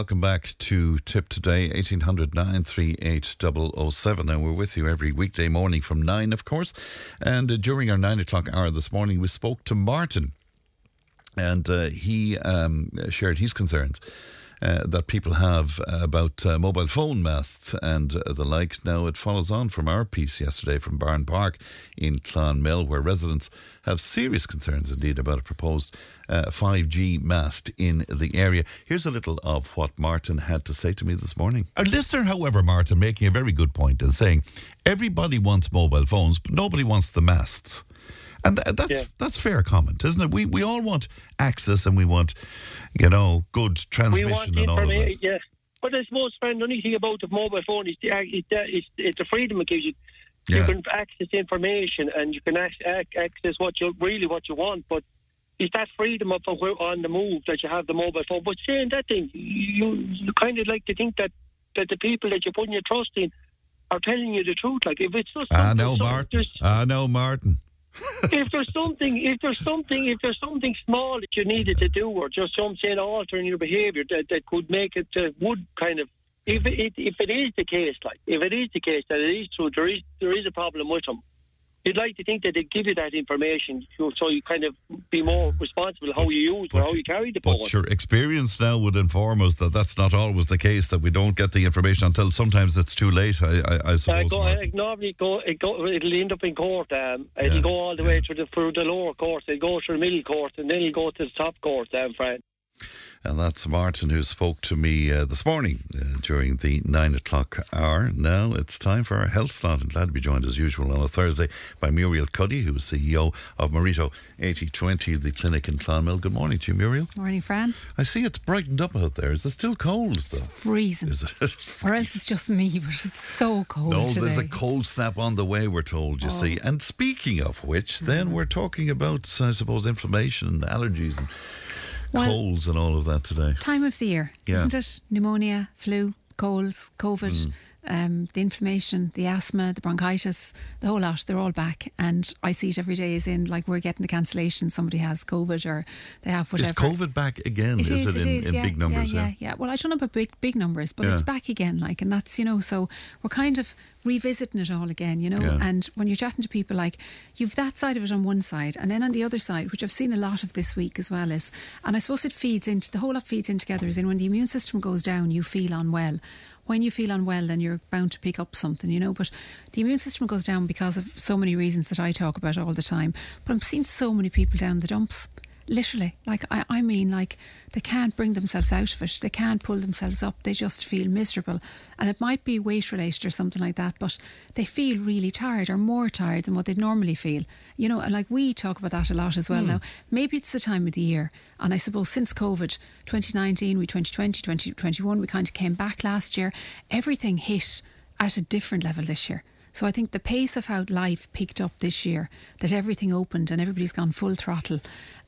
Welcome back to Tipp Today, 1800 938 007. And we're with you every weekday morning from 9, of course. And uh, during our 9 o'clock hour this morning, we spoke to Martin. And uh, he um, shared his concerns uh, that people have about uh, mobile phone masts and uh, the like. Now, it follows on from our piece yesterday from Barn Park in Clonmel, where residents have serious concerns indeed about a proposed 5G uh, mast in the area. Here's a little of what Martin had to say to me this morning. A listener, however, Martin, making a very good point and saying everybody wants mobile phones, but nobody wants the masts. And th- that's yeah. that's fair comment, isn't it? We we all want access and we want, you know, good transmission and all of that. Yeah. But I suppose, friend, the only thing about the mobile phone is the, it's, it's the freedom it gives you. Yeah. You can access information and you can access what you really what you want, but it's that freedom of on the move that you have the mobile phone. But saying that thing, you you kind of like to think that that the people that you're putting your trust in are telling you the truth. Like if it's just I know, Martin. I know, Martin if there's something, if there's something, if there's something small that you needed to do, or just something altering your behaviour that, that could make it uh, would kind of, if it if it is the case, like if it is the case that it is true, there is there is a problem with them you'd like to think that they'd give you that information so you kind of be more responsible how you use or how you carry the phone. But your experience now would inform us that that's not always the case, that we don't get the information until sometimes it's too late, I, I, I suppose. Uh, go, uh, normally go, it go, it'll end up in court. Um, it'll yeah, go all the yeah. way through the, through the lower court. It'll go through the middle court and then it'll go to the top court, um, friend. And that's Martin who spoke to me uh, this morning uh, during the nine o'clock hour. Now it's time for our health slot. I'm glad to be joined as usual on a Thursday by Muriel Cuddy, who is CEO of Mareto 8020, the clinic in Clonmel. Good morning to you, Muriel. Morning, Fran. I see it's brightened up out there. Is it still cold? It's though? freezing. Is it? or else it's just me, but it's so cold. No, today. there's a cold snap on the way, we're told, you oh. see. And speaking of which, then mm. we're talking about, I suppose, inflammation and allergies and well, colds and all of that today. Time of the year, yeah. isn't it? Pneumonia, flu, colds, COVID. Mm um, the inflammation, the asthma, the bronchitis, the whole lot, they're all back. And I see it every day as in like we're getting the cancellation, somebody has COVID or they have whatever. Is COVID back again? It is, is it, in, in yeah, big numbers? Yeah, yeah, yeah, Well, I don't know about big, big numbers, but it's back again. Like, and that's, you know, so we're kind of revisiting it all again, you know. Yeah. And when you're chatting to people, like you've that side of it on one side, and then on the other side, which I've seen a lot of this week as well, is, and I suppose it feeds into the whole lot feeds in together. Is in when the immune system goes down, you feel unwell, when you feel unwell, then you're bound to pick up something, you know. But the immune system goes down because of so many reasons that I talk about all the time. But I'm seeing so many people down the dumps literally like I, I mean like they can't bring themselves out of it. They can't pull themselves up. They just feel miserable. And it might be weight related or something like that but they feel really tired or more tired than what they'd normally feel. You know and like we talk about that a lot as well mm. now. Maybe it's the time of the year. And I suppose since COVID 2019 we 2020 2021 we kind of came back last year. Everything hit at a different level this year so I think the pace of how life picked up this year, that everything opened and everybody's gone full throttle,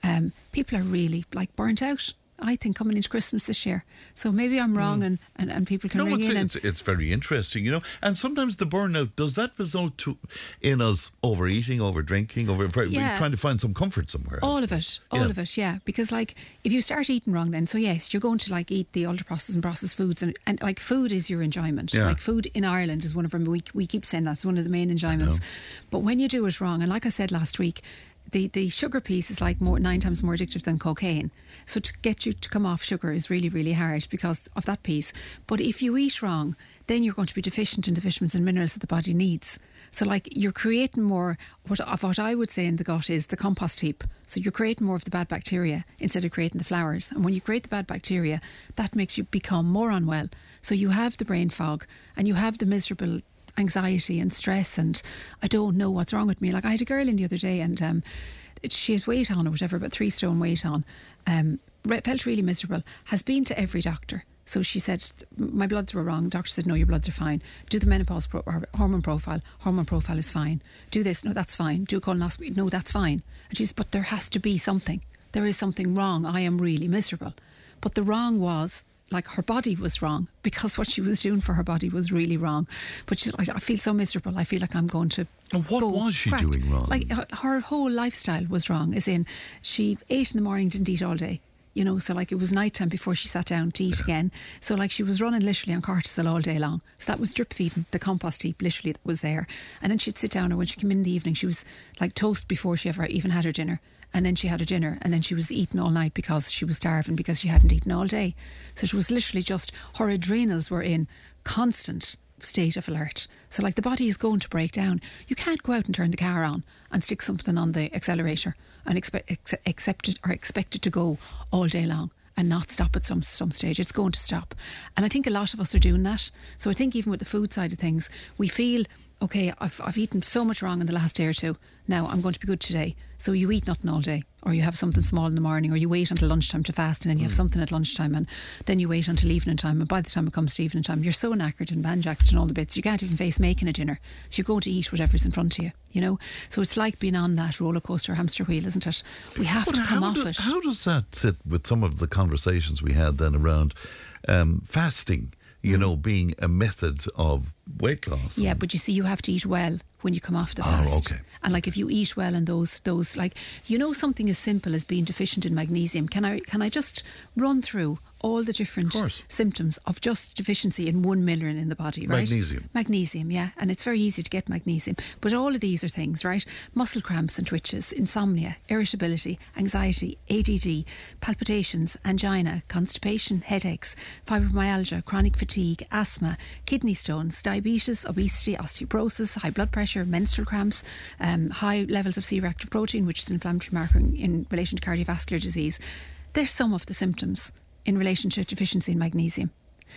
um, people are really like burnt out. I think coming into Christmas this year. So maybe I'm wrong, mm. and, and, and people can no, ring it's, in. It's, it's very interesting, you know. And sometimes the burnout does that result to in us overeating, over drinking, over yeah. trying to find some comfort somewhere. All of it, all yeah. of it, yeah. Because like if you start eating wrong, then so yes, you're going to like eat the ultra processed and processed foods, and, and like food is your enjoyment. Yeah. Like food in Ireland is one of our we we keep saying that's one of the main enjoyments. But when you do it wrong, and like I said last week, the, the sugar piece is like more nine times more addictive than cocaine. So to get you to come off sugar is really, really hard because of that piece. But if you eat wrong, then you're going to be deficient in the vitamins and minerals that the body needs. So like you're creating more what of what I would say in the gut is the compost heap. So you're creating more of the bad bacteria instead of creating the flowers. And when you create the bad bacteria, that makes you become more unwell. So you have the brain fog and you have the miserable anxiety and stress and I don't know what's wrong with me. Like I had a girl in the other day and um, she has weight on or whatever, but three stone weight on. Um, felt really miserable. Has been to every doctor. So she said, My bloods were wrong. Doctor said, No, your bloods are fine. Do the menopause pro- or hormone profile. Hormone profile is fine. Do this. No, that's fine. Do colonoscopy. No, that's fine. And she said, But there has to be something. There is something wrong. I am really miserable. But the wrong was like her body was wrong because what she was doing for her body was really wrong. But she's like, I feel so miserable. I feel like I'm going to. And what was she doing wrong? Like her, her, whole lifestyle was wrong. As in, she ate in the morning, didn't eat all day. you know, so like it was night time before she sat down to eat again. So like she was running literally on cortisol all day long. So that was drip feeding the compost heap literally that was there. And then she'd sit down, or when she came in the evening, she was like toast before she ever even had her dinner. And then she had a dinner, and then she was eating all night because she was starving because she hadn't eaten all day. So she was literally just her adrenals were in constant state of alert. So like the body is going to break down. You can't go out and turn the car on and stick something on the accelerator and expect it or expect it to go all day long and not stop at some some stage. It's going to stop, and I think a lot of us are doing that. So I think even with the food side of things, we feel okay. I've I've eaten so much wrong in the last day or two. Now I'm going to be good today. So you eat nothing all day, or you have something small in the morning, or you wait until lunchtime to fast, and then you have mm. something at lunchtime, and then you wait until evening time. And by the time it comes to evening time, you're so knackered and banjaxed and all the bits, you can't even face making a dinner. So you go to eat whatever's in front of you, you know. So it's like being on that roller coaster hamster wheel, isn't it? We have but to come off do, it. How does that sit with some of the conversations we had then around um, fasting? You know, being a method of weight loss. Yeah, but you see, you have to eat well when you come off the oh, fast. Oh, okay. And like if you eat well and those those like you know something as simple as being deficient in magnesium. Can I can I just run through all the different of symptoms of just deficiency in one million in the body, right? Magnesium. Magnesium, yeah. And it's very easy to get magnesium. But all of these are things, right? Muscle cramps and twitches, insomnia, irritability, anxiety, ADD, palpitations, angina, constipation, headaches, fibromyalgia, chronic fatigue, asthma, kidney stones, diabetes, obesity, osteoporosis, high blood pressure, menstrual cramps, um, high levels of C reactive protein, which is an inflammatory marker in, relation to cardiovascular disease. They're some of the symptoms in relation to deficiency in magnesium.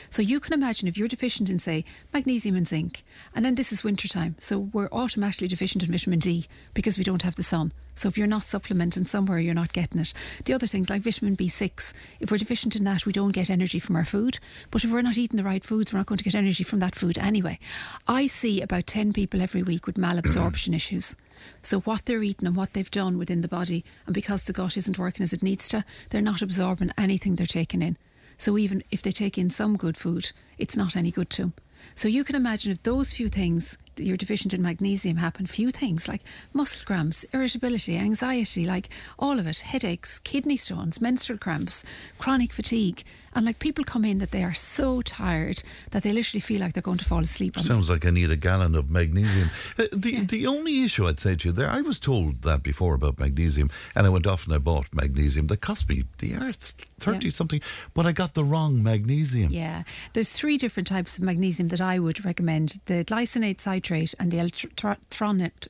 So you can imagine if you're deficient in, say, magnesium and zinc, and then this is wintertime, so we're automatically deficient in vitamin D because we don't have the sun. So if you're not supplementing somewhere, you're not getting it. The other things like vitamin B6, if we're deficient in that, we don't get energy from our food. But if we're not eating the right foods, we're not going to get energy from that food anyway. I see about 10 people every week with malabsorption issues. So what they're eating and what they've done within the body, and because the gut isn't working as it needs to, they're not absorbing anything they're taking in. So even if they take in some good food, it's not any good to them. So you can imagine if those few things you're deficient in magnesium happen, few things like muscle cramps, irritability, anxiety, like all of it, headaches, kidney stones, menstrual cramps, chronic fatigue. And like people come in that they are so tired that they literally feel like they're going to fall asleep. Sounds like I need a gallon of magnesium. Uh, the yeah. the only issue I'd say to you there, I was told that before about magnesium, and I went off and I bought magnesium that cost me the earth thirty yeah. something, but I got the wrong magnesium. Yeah, there's three different types of magnesium that I would recommend: the glycinate citrate and the L-tronate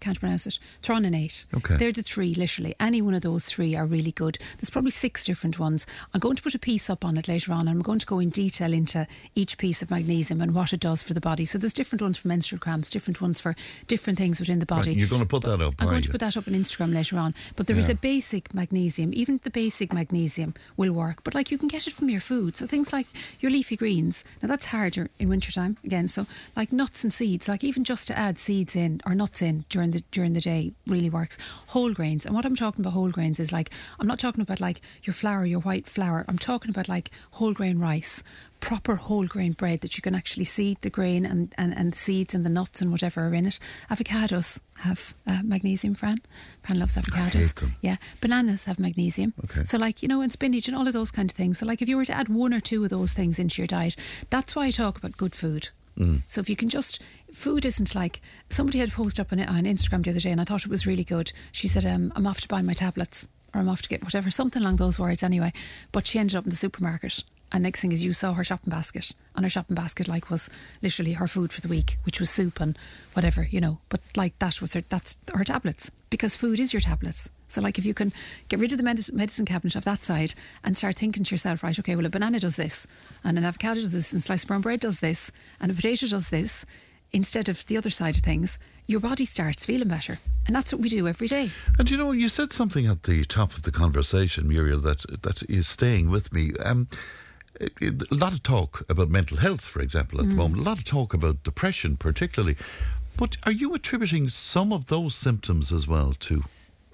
can't pronounce it. Thrononate. Okay. They're the three, literally. Any one of those three are really good. There's probably six different ones. I'm going to put a piece up on it later on, and I'm going to go in detail into each piece of magnesium and what it does for the body. So there's different ones for menstrual cramps, different ones for different things within the body. Right, you're going to put that up. I'm going you? to put that up on Instagram later on. But there yeah. is a basic magnesium. Even the basic magnesium will work. But like you can get it from your food. So things like your leafy greens. Now that's harder in wintertime again. So like nuts and seeds, like even just to add seeds in or nuts in during the during the day really works. Whole grains, and what I'm talking about whole grains is like I'm not talking about like your flour, your white flour. I'm talking about like whole grain rice, proper whole grain bread that you can actually see the grain and, and, and the seeds and the nuts and whatever are in it. Avocados have uh, magnesium, Fran. Fran loves avocados. Yeah. Bananas have magnesium. Okay. So, like, you know, and spinach and all of those kind of things. So, like, if you were to add one or two of those things into your diet, that's why I talk about good food. Mm. So if you can just, food isn't like somebody had posted up on, on Instagram the other day, and I thought it was really good. She said, um, "I'm off to buy my tablets, or I'm off to get whatever, something along those words." Anyway, but she ended up in the supermarket, and next thing is you saw her shopping basket, and her shopping basket like was literally her food for the week, which was soup and whatever, you know. But like that was her, that's her tablets because food is your tablets. So, like, if you can get rid of the medicine, cabinet of that side and start thinking to yourself, right, okay, well, a banana does this, and an avocado does this, and sliced brown bread does this, and a potato does this, instead of the other side of things, your body starts feeling better. And that's what we do every day. And you know, you said something at the top of the conversation, Muriel, that, that is staying with me. Um, a lot of talk about mental health, for example, at mm. the moment, a lot of talk about depression, particularly. But are you attributing some of those symptoms as well to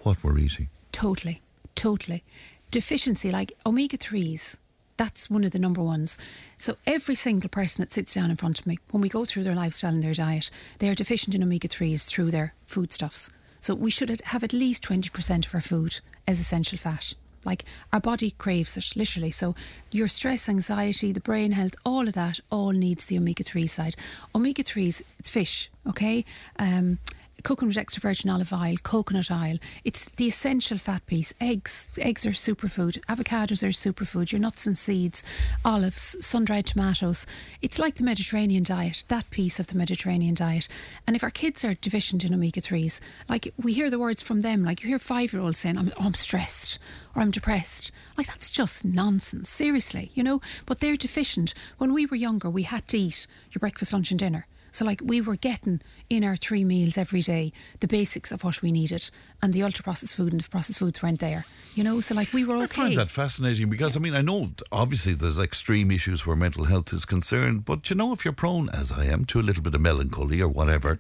what we're eating. Totally, totally. Deficiency, like omega 3s, that's one of the number ones. So every single person that sits down in front of me, when we go through their lifestyle and their diet, they are deficient in omega 3s through their foodstuffs. So we should have at least 20% of our food as essential fat. Like our body craves it, literally. So your stress, anxiety, the brain health, all of that, all needs the omega three side. Omega threes, it's fish, okay. Um, with extra virgin olive oil, coconut oil. It's the essential fat piece. Eggs, eggs are superfood. Avocados are superfood. Your nuts and seeds, olives, sun-dried tomatoes. It's like the Mediterranean diet. That piece of the Mediterranean diet. And if our kids are deficient in omega threes, like we hear the words from them, like you hear five-year-olds saying, "I'm, oh, I'm stressed." Or I'm depressed. Like, that's just nonsense, seriously, you know? But they're deficient. When we were younger, we had to eat your breakfast, lunch, and dinner. So, like, we were getting in our three meals every day the basics of what we needed, and the ultra processed food and the processed foods weren't there. You know, so like we were okay. I find that fascinating because I mean I know obviously there's extreme issues where mental health is concerned, but you know if you're prone, as I am, to a little bit of melancholy or whatever,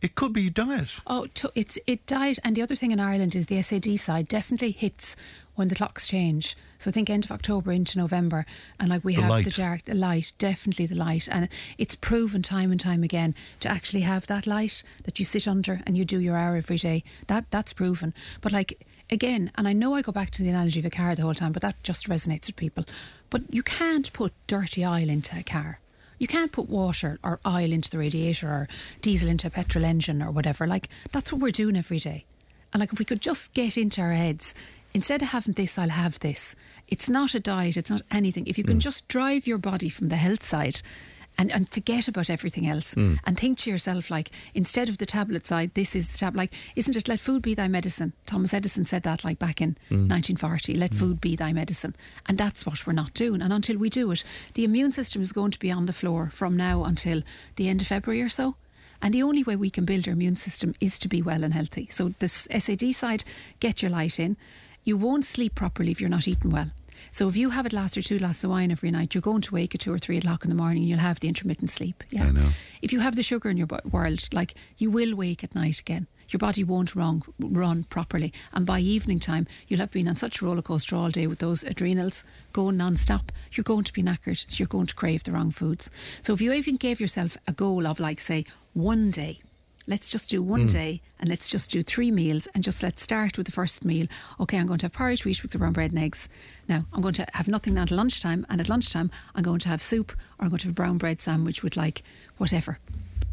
it could be diet. Oh, it's it diet, and the other thing in Ireland is the SAD side definitely hits when the clocks change. So I think end of October into November, and like we the have light. the dark, the light, definitely the light, and it's proven time and time again to actually have that light that you sit under and you do your hour every day. That that's proven. But like again, and I know I go back to the analogy of a car the whole time, but that just resonates with people. But you can't put dirty oil into a car. You can't put water or oil into the radiator or diesel into a petrol engine or whatever. Like, that's what we're doing every day. And like, if we could just get into our heads, instead of having this, I'll have this. It's not a diet, it's not anything. If you can mm. just drive your body from the health side and, and forget about everything else mm. and think to yourself like instead of the tablet side this is the tablet like isn't it let food be thy medicine thomas edison said that like back in mm. 1940 let mm. food be thy medicine and that's what we're not doing and until we do it the immune system is going to be on the floor from now until the end of february or so and the only way we can build our immune system is to be well and healthy. So, this SAD side, get your light in. You won't sleep properly if you're not eating well. So if you have a glass or two glasses of wine every night, you're going to wake at two or three o'clock in the morning and you'll have the intermittent sleep. Yeah. I know. If you have the sugar in your world, like you will wake at night again. Your body won't run, run properly. And by evening time, you'll have been on such a roller coaster all day with those adrenals going non stop. You're going to be knackered. So you're going to crave the wrong foods. So if you even gave yourself a goal of, like, say, one day, let's just do one mm. day and let's just do three meals and just let's start with the first meal. Okay, I'm going to have porridge, wheat with the brown bread and eggs. Now, I'm going to have nothing now until lunchtime, and at lunchtime, I'm going to have soup or I'm going to have a brown bread sandwich with like whatever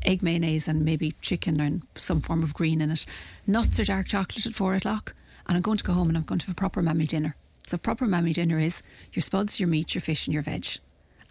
egg mayonnaise and maybe chicken and some form of green in it. Nuts or dark chocolate at four o'clock. And I'm going to go home and I'm going to have a proper mammy dinner. So, proper mammy dinner is your spuds, your meat, your fish, and your veg.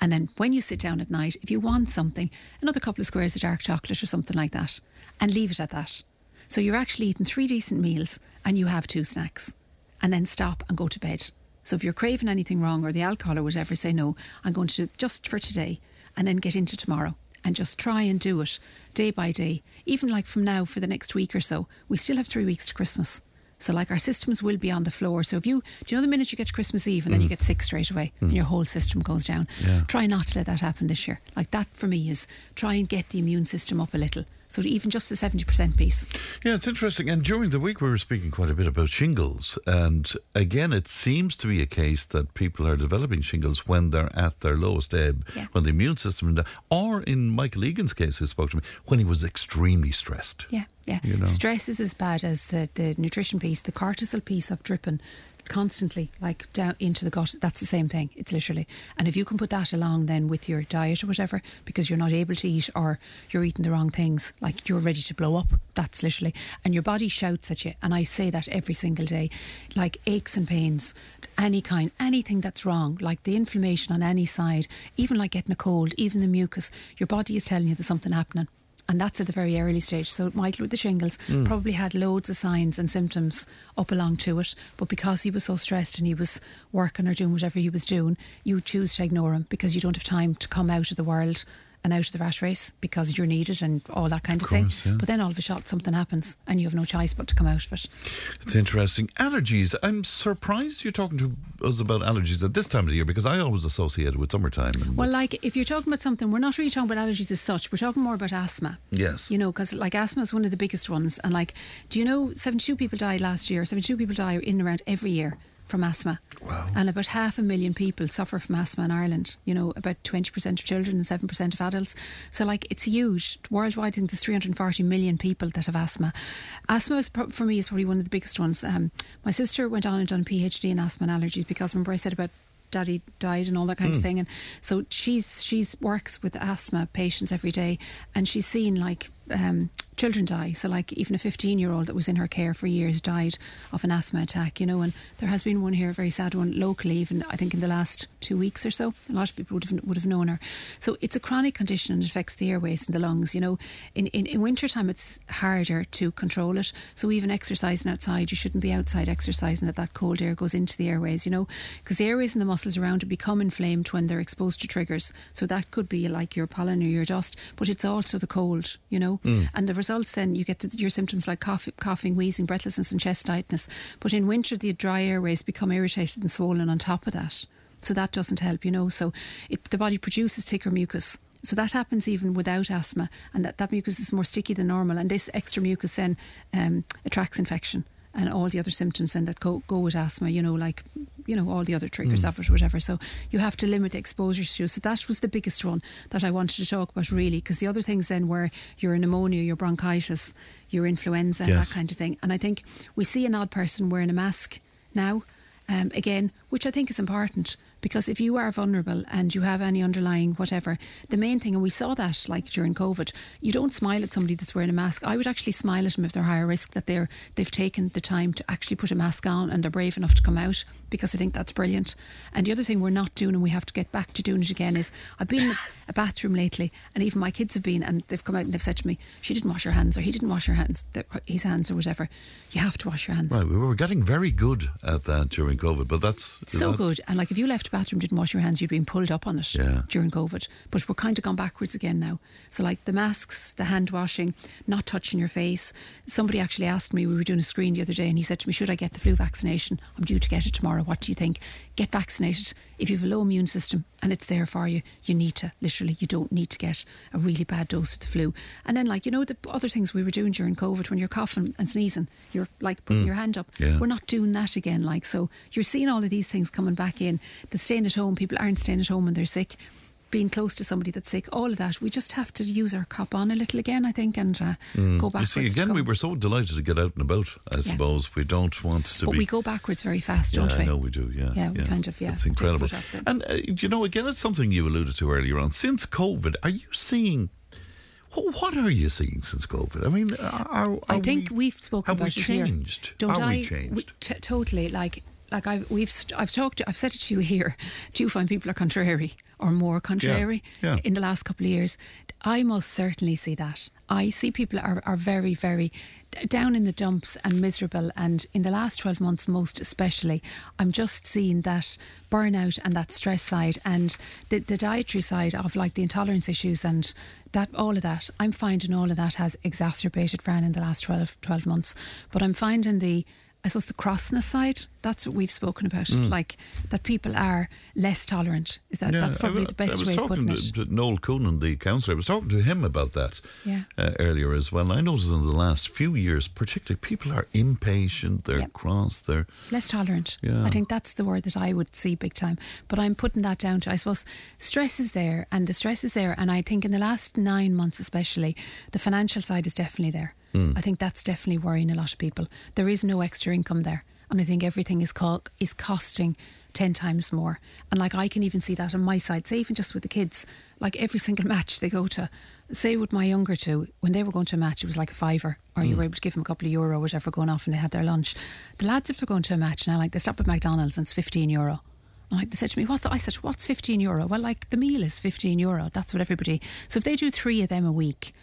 And then when you sit down at night, if you want something, another couple of squares of dark chocolate or something like that and leave it at that. So you're actually eating three decent meals and you have two snacks and then stop and go to bed. So if you're craving anything wrong or the alcohol or whatever, say no, I'm going to do it just for today and then get into tomorrow and just try and do it day by day. Even like from now for the next week or so, we still have three weeks to Christmas. So, like, our systems will be on the floor. So, if you, do you know the minute you get to Christmas Eve and mm. then you mm. get sick straight away mm. and your whole system goes down? Yeah. Try not to let that happen this year. Like, that for me is try and get the immune system up a little. So even just the 70% piece. Yeah, it's interesting. And during the week, we were speaking quite a bit about shingles. And again, it seems to be a case that people are developing shingles when they're at their lowest ebb, yeah. when the immune system, or in Michael Egan's case, who spoke to me, when he was extremely stressed. Yeah, yeah. You know? Stress is as bad as the, the nutrition piece, the cortisol piece of dripping constantly, like down into the gut. That's the same thing. It's literally. And if you can put that along then with your diet or whatever, because you're not able to eat or you're eating the wrong things, like you're ready to blow up. That's literally. And your body shouts at you. And I say that every single day. Like aches and pains, any kind, anything that's wrong, like the inflammation on any side, even like getting a cold, even the mucus, your body is telling you there's something happening and that's at the very early stage. So Michael with the shingles mm. probably had loads of signs and symptoms up along to it, but because he was so stressed and he was working or doing whatever he was doing, you choose to ignore him because you don't have time to come out of the world and out of the rat race because you're needed and all that kind of, of course, thing. Yeah. But then all of a shot something happens and you have no choice but to come out of it. It's interesting. Allergies. I'm surprised you're talking to us about allergies at this time of the year because I always associate it with summertime. Well, like if you're talking about something, we're not really talking about allergies as such. We're talking more about asthma. Yes. You know, because like asthma is one of the biggest ones. And like, do you know 72 people died last year? 72 people die in around every year from asthma. Wow. And about half a million people suffer from asthma in Ireland. You know, about 20% of children and 7% of adults. So, like, it's huge. Worldwide, I think there's 340 million people that have asthma. Asthma, is, for me, is probably one of the biggest ones. Um, my sister went on and done a PhD in asthma and allergies because remember I said about daddy died and all that kind mm. of thing and so she's she's works with asthma patients every day and she's seen like um, children die. So, like, even a 15 year old that was in her care for years died of an asthma attack, you know. And there has been one here, a very sad one, locally, even I think in the last two weeks or so. A lot of people would have, would have known her. So, it's a chronic condition and it affects the airways and the lungs, you know. In, in, in wintertime, it's harder to control it. So, even exercising outside, you shouldn't be outside exercising that that cold air goes into the airways, you know, because the airways and the muscles around it become inflamed when they're exposed to triggers. So, that could be like your pollen or your dust, but it's also the cold, you know. Mm. And the results then you get your symptoms like cough, coughing, wheezing, breathlessness, and chest tightness. But in winter, the dry airways become irritated and swollen on top of that. So that doesn't help, you know. So it, the body produces thicker mucus. So that happens even without asthma, and that, that mucus is more sticky than normal. And this extra mucus then um, attracts infection and all the other symptoms then that go, go with asthma, you know, like, you know, all the other triggers mm. of it, whatever. So you have to limit the exposure to. So that was the biggest one that I wanted to talk about, really, because the other things then were your pneumonia, your bronchitis, your influenza, yes. that kind of thing. And I think we see an odd person wearing a mask now, um, again, which I think is important because if you are vulnerable and you have any underlying whatever, the main thing, and we saw that like during COVID, you don't smile at somebody that's wearing a mask. I would actually smile at them if they're higher risk that they're they've taken the time to actually put a mask on and they're brave enough to come out because I think that's brilliant. And the other thing we're not doing and we have to get back to doing it again is I've been in a bathroom lately and even my kids have been and they've come out and they've said to me, she didn't wash her hands or he didn't wash her hands, his hands or whatever. You have to wash your hands. Right, we were getting very good at that during COVID, but that's so that, good. And like if you left a bathroom, didn't wash your hands, you'd been pulled up on it yeah. during COVID. But we're kind of gone backwards again now. So, like the masks, the hand washing, not touching your face. Somebody actually asked me, we were doing a screen the other day, and he said to me, Should I get the flu vaccination? I'm due to get it tomorrow. What do you think? Get vaccinated. If you have a low immune system and it's there for you, you need to, literally, you don't need to get a really bad dose of the flu. And then, like, you know, the other things we were doing during COVID when you're coughing and sneezing, you're like putting mm. your hand up. Yeah. We're not doing that again. Like, so you're seeing all of these things coming back in. The staying at home, people aren't staying at home when they're sick being close to somebody that's sick, all of that. We just have to use our cop on a little again, I think, and uh, mm. go backwards. You see, again, we were so delighted to get out and about. I yeah. suppose we don't want to. But be... we go backwards very fast, yeah, don't we? I know we do. Yeah, yeah, we kind of. Yeah, it's incredible. And uh, you know, again, it's something you alluded to earlier on. Since COVID, are you seeing? What are you seeing since COVID? I mean, are, are I think we, have spoken have about we changed? Here. Don't are I, we changed? T- totally. Like like I've we've I've talked to, I've said it to you here. Do you find people are contrary or more contrary yeah, yeah. in the last couple of years? I most certainly see that. I see people are, are very very down in the dumps and miserable, and in the last twelve months, most especially, I'm just seeing that burnout and that stress side and the, the dietary side of like the intolerance issues and that all of that. I'm finding all of that has exacerbated Fran in the last 12, 12 months, but I'm finding the I suppose the crossness side, that's what we've spoken about. Mm. Like that people are less tolerant. Is that yeah, that's probably I, the best way of putting it. To Noel Coonan, the councillor, I was talking to him about that yeah. uh, earlier as well. I noticed in the last few years, particularly, people are impatient, they're yep. cross, they're less tolerant. Yeah. I think that's the word that I would see big time. But I'm putting that down to I suppose stress is there and the stress is there and I think in the last nine months especially, the financial side is definitely there. Mm. I think that's definitely worrying a lot of people. There is no extra income there, and I think everything is co- is costing ten times more. And like I can even see that on my side. Say even just with the kids, like every single match they go to. Say with my younger two, when they were going to a match, it was like a fiver, or mm. you were able to give them a couple of euro, or whatever, going off, and they had their lunch. The lads, if they're going to a match now, like they stop at McDonald's and it's fifteen euro. And like they said to me, what's I said, what's fifteen euro? Well, like the meal is fifteen euro. That's what everybody. So if they do three of them a week,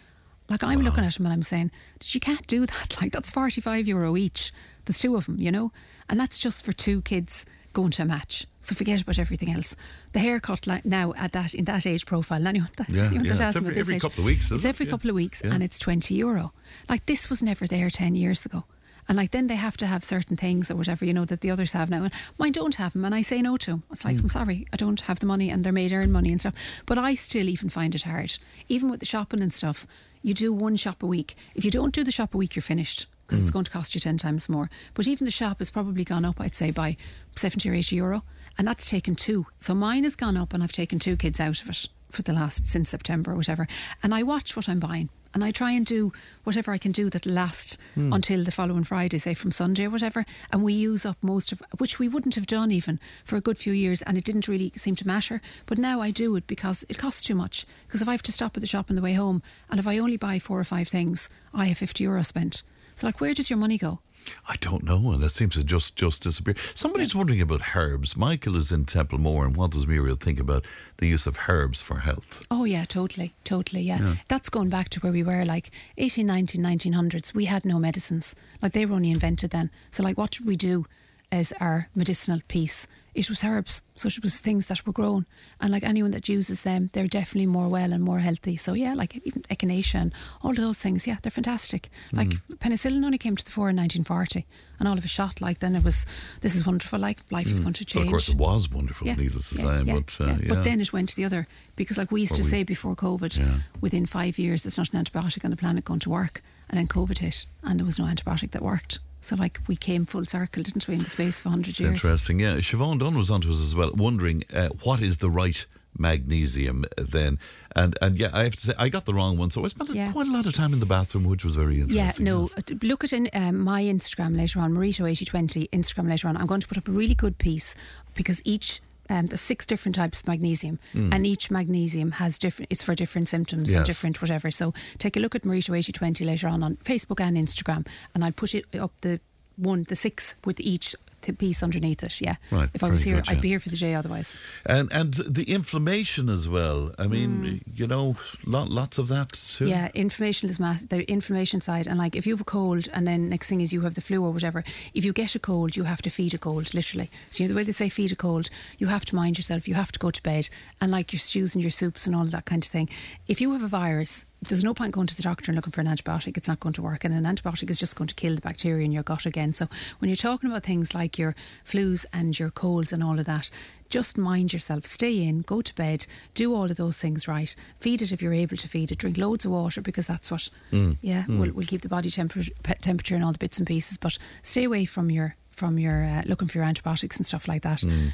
like I'm wow. looking at them and I'm saying, you can't do that. Like that's 45 euro each. There's two of them, you know, and that's just for two kids going to a match. So forget about everything else. The haircut like now at that in that age profile, anyone that, yeah, anyone yeah. that it's every, every age, couple of weeks. It's every it? couple of weeks, yeah. and it's 20 euro. Like this was never there 10 years ago. And like then they have to have certain things or whatever, you know, that the others have now. And mine don't have them and I say no to them. It's like, mm. I'm sorry, I don't have the money and they're made earn money and stuff. But I still even find it hard. Even with the shopping and stuff, you do one shop a week. If you don't do the shop a week, you're finished. because mm. it's going to cost you 10 times more. But even the shop has probably gone up, I'd say, by 70 or 80 euro. And that's taken two. So mine has gone up and I've taken two kids out of it for the last, since September or whatever. And I watch what I'm buying and I try and do whatever I can do that lasts mm. until the following Friday, say from Sunday or whatever. And we use up most of, which we wouldn't have done even for a good few years, and it didn't really seem to matter. But now I do it because it costs too much. Because if I have to stop at the shop on the way home, and if I only buy four or five things, I have fifty euro spent. So like, where does your money go? I don't know, and that seems to just just disappear. Somebody's yeah. wondering about herbs. Michael is in Templemore, and what does Muriel think about the use of herbs for health? Oh yeah, totally, totally, yeah. yeah. That's going back to where we were, like 18, 19, 1900s. We had no medicines, like they were only invented then. So like, what we do as our medicinal piece? It was herbs. So it was things that were grown. And like anyone that uses them, they're definitely more well and more healthy. So yeah, like even echinacea and all of those things, yeah, they're fantastic. Like mm. penicillin only came to the fore in 1940 and all of a shot, like then it was, this is wonderful, like life mm. is going to change. of course it was wonderful, yeah. needless to yeah, say. Yeah, but, uh, but then it went to the other, because like we used to we, say before COVID, within five years, there's not an antibiotic on the planet going to work. And then COVID hit and there was no antibiotic that worked. So, like, we came full circle, didn't we, in the space of 100 years? Interesting, yeah. Siobhan Dunn was onto us as well, wondering uh, what is the right magnesium then. And and yeah, I have to say I got the wrong one, so I spent yeah. quite a lot of time in the bathroom, which was very interesting. Yeah, no, yes. look at in, um, my Instagram later on, Mareto8020 Instagram later on. I'm going to put up a really good piece because each um, there's six different types of magnesium, mm. and each magnesium has different. It's for different symptoms yes. and different whatever. So take a look at Mareto eighty twenty later on on Facebook and Instagram, and I'll put it up the one, the six with each piece underneath it. Yeah. Right. If I was here, good, I'd be here for the day otherwise. And and the inflammation as well. I mean, mm. you know, lot, lots of that too. Yeah, inflammation is mass. The inflammation side, and like if you have a cold, and then next thing is you have the flu or whatever. If you get a cold, you have to feed a cold, literally. So you know the way they say feed a cold, you have to mind yourself. You have to go to bed, and like your stews and your soups and all that kind of thing. If you have a virus, there's no point going to the doctor and looking for an antibiotic. It's not going to work. And an antibiotic is just going to kill the bacteria in your gut again. So when you're talking about things like your flus and your colds and all of that, just mind yourself, stay in, go to bed, do all of those things right. Feed it if you're able to feed it. Drink loads of water because that's what, mm. yeah, mm. Will, will keep the body temperature, temperature and all the bits and pieces. But stay away from your from your uh, looking for your antibiotics and stuff like that. Mm.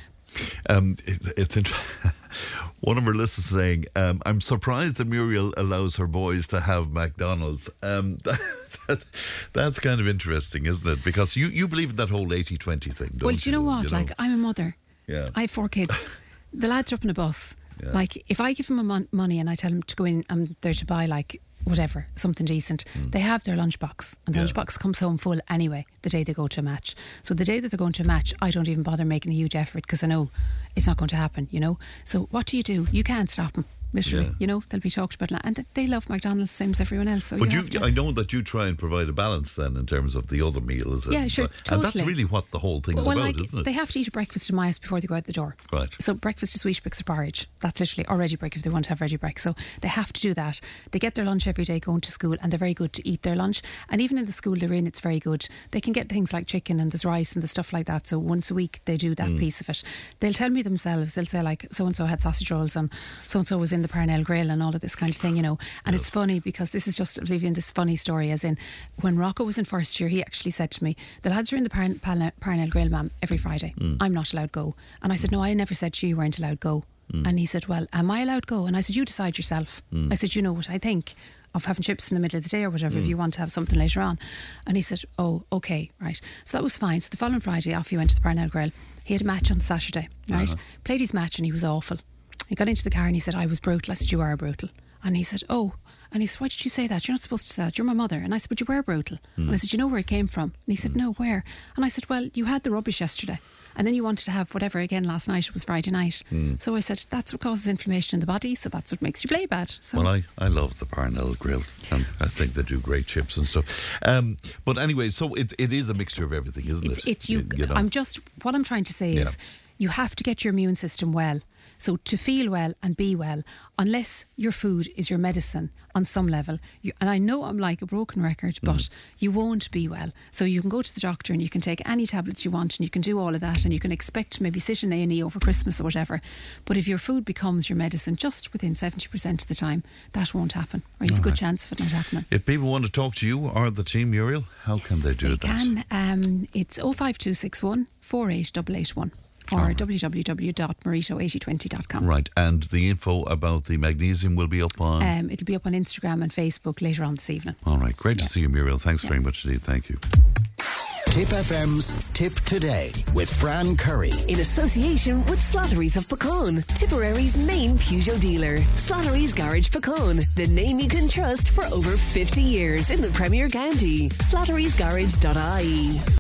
Um, it, it's interesting. One of our listeners saying, um, "I'm surprised that Muriel allows her boys to have McDonald's." Um, that, that, that's kind of interesting, isn't it? Because you, you believe in that whole 80-20 thing, Well, do you know what? You know? Like, I'm a mother. Yeah. I have four kids. the lads are up in a bus. Yeah. Like, if I give them mon- money and I tell them to go in and they're to buy like whatever, something decent. Mm. They have their lunchbox, and the yeah. lunchbox comes home full anyway the day they go to a match. So the day that they're going to a match, I don't even bother making a huge effort because I know it's not going to happen, you know. So what do you do? You can't stop them literally. Yeah. You know, they'll be talked about, and they love McDonald's same as everyone else. So but you, you I know that you try and provide a balance then in terms of the other meals. And, yeah, sure, totally. And that's really what the whole thing well, is about, like, isn't it? They have to eat a breakfast in my house before they go out the door. Right. So breakfast is Weetabix or porridge. That's literally or Ready Brek if they want to have Ready Brek. So they have to do that. They get their lunch every day going to school, and they're very good to eat their lunch. And even in the school they're in, it's very good. They can get things like chicken and there's rice and the stuff like that. So once a week they do that mm. piece of it. They'll tell me themselves. They'll say like so and so had sausage rolls and so and so was in the Parnell Grill and all of this kind of thing, you know. And it's funny because this is just leaving this funny story, as in when Rocco was in first year, he actually said to me, "The lads are in the Parn- Parnell, Parnell Grill, ma'am, every Friday. Mm. I'm not allowed go." And I said, "No, I never said you weren't allowed go." Mm. And he said, "Well, am I allowed go?" And I said, "You decide yourself." Mm. I said, "You know what I think." Of having chips in the middle of the day or whatever, if mm. you want to have something later on. And he said, Oh, okay, right. So that was fine. So the following Friday, off he went to the Parnell Grill. He had a match on Saturday, right? Uh-huh. Played his match and he was awful. He got into the car and he said, I was brutal. I said, You are brutal. And he said, Oh, and he said, Why did you say that? You're not supposed to say that. You're my mother. And I said, But you were brutal. Mm. And I said, You know where it came from? And he said, mm. No, where? And I said, Well, you had the rubbish yesterday. And then you wanted to have whatever again last night. It was Friday night. Mm. So I said, That's what causes inflammation in the body. So that's what makes you play bad. So. Well, I, I love the Parnell Grill. And I think they do great chips and stuff. Um, but anyway, so it, it is a mixture of everything, isn't it's, it? It's you. you know? I'm just, what I'm trying to say yeah. is you have to get your immune system well So to feel well and be well, unless your food is your medicine on some level, you, and I know I'm like a broken record, but mm. you won't be well. So you can go to the doctor and you can take any tablets you want and you can do all of that and you can expect maybe sit in A&E over Christmas or whatever. But if your food becomes your medicine just within 70% of the time, that won't happen. Or you have a good right. chance of it not happening. If people want to talk to you or the team, Muriel, how yes, can they do they that? can. Um, it's 05261 48881 or right. www.mareto8020.com. Right, and the info about the magnesium will be up on? Um, it'll be up on Instagram and Facebook later on this evening. All right, great yeah. to see you, Muriel. Thanks yeah. very much indeed. Thank you. Tipp FM's Tipp Today with Fran Curry. In association with Slattery's of Puckane, Tipperary's main Peugeot dealer. Slattery's Garage Puckane, the name you can trust for over 50 years in the Premier County. Slattery'sGarage.ie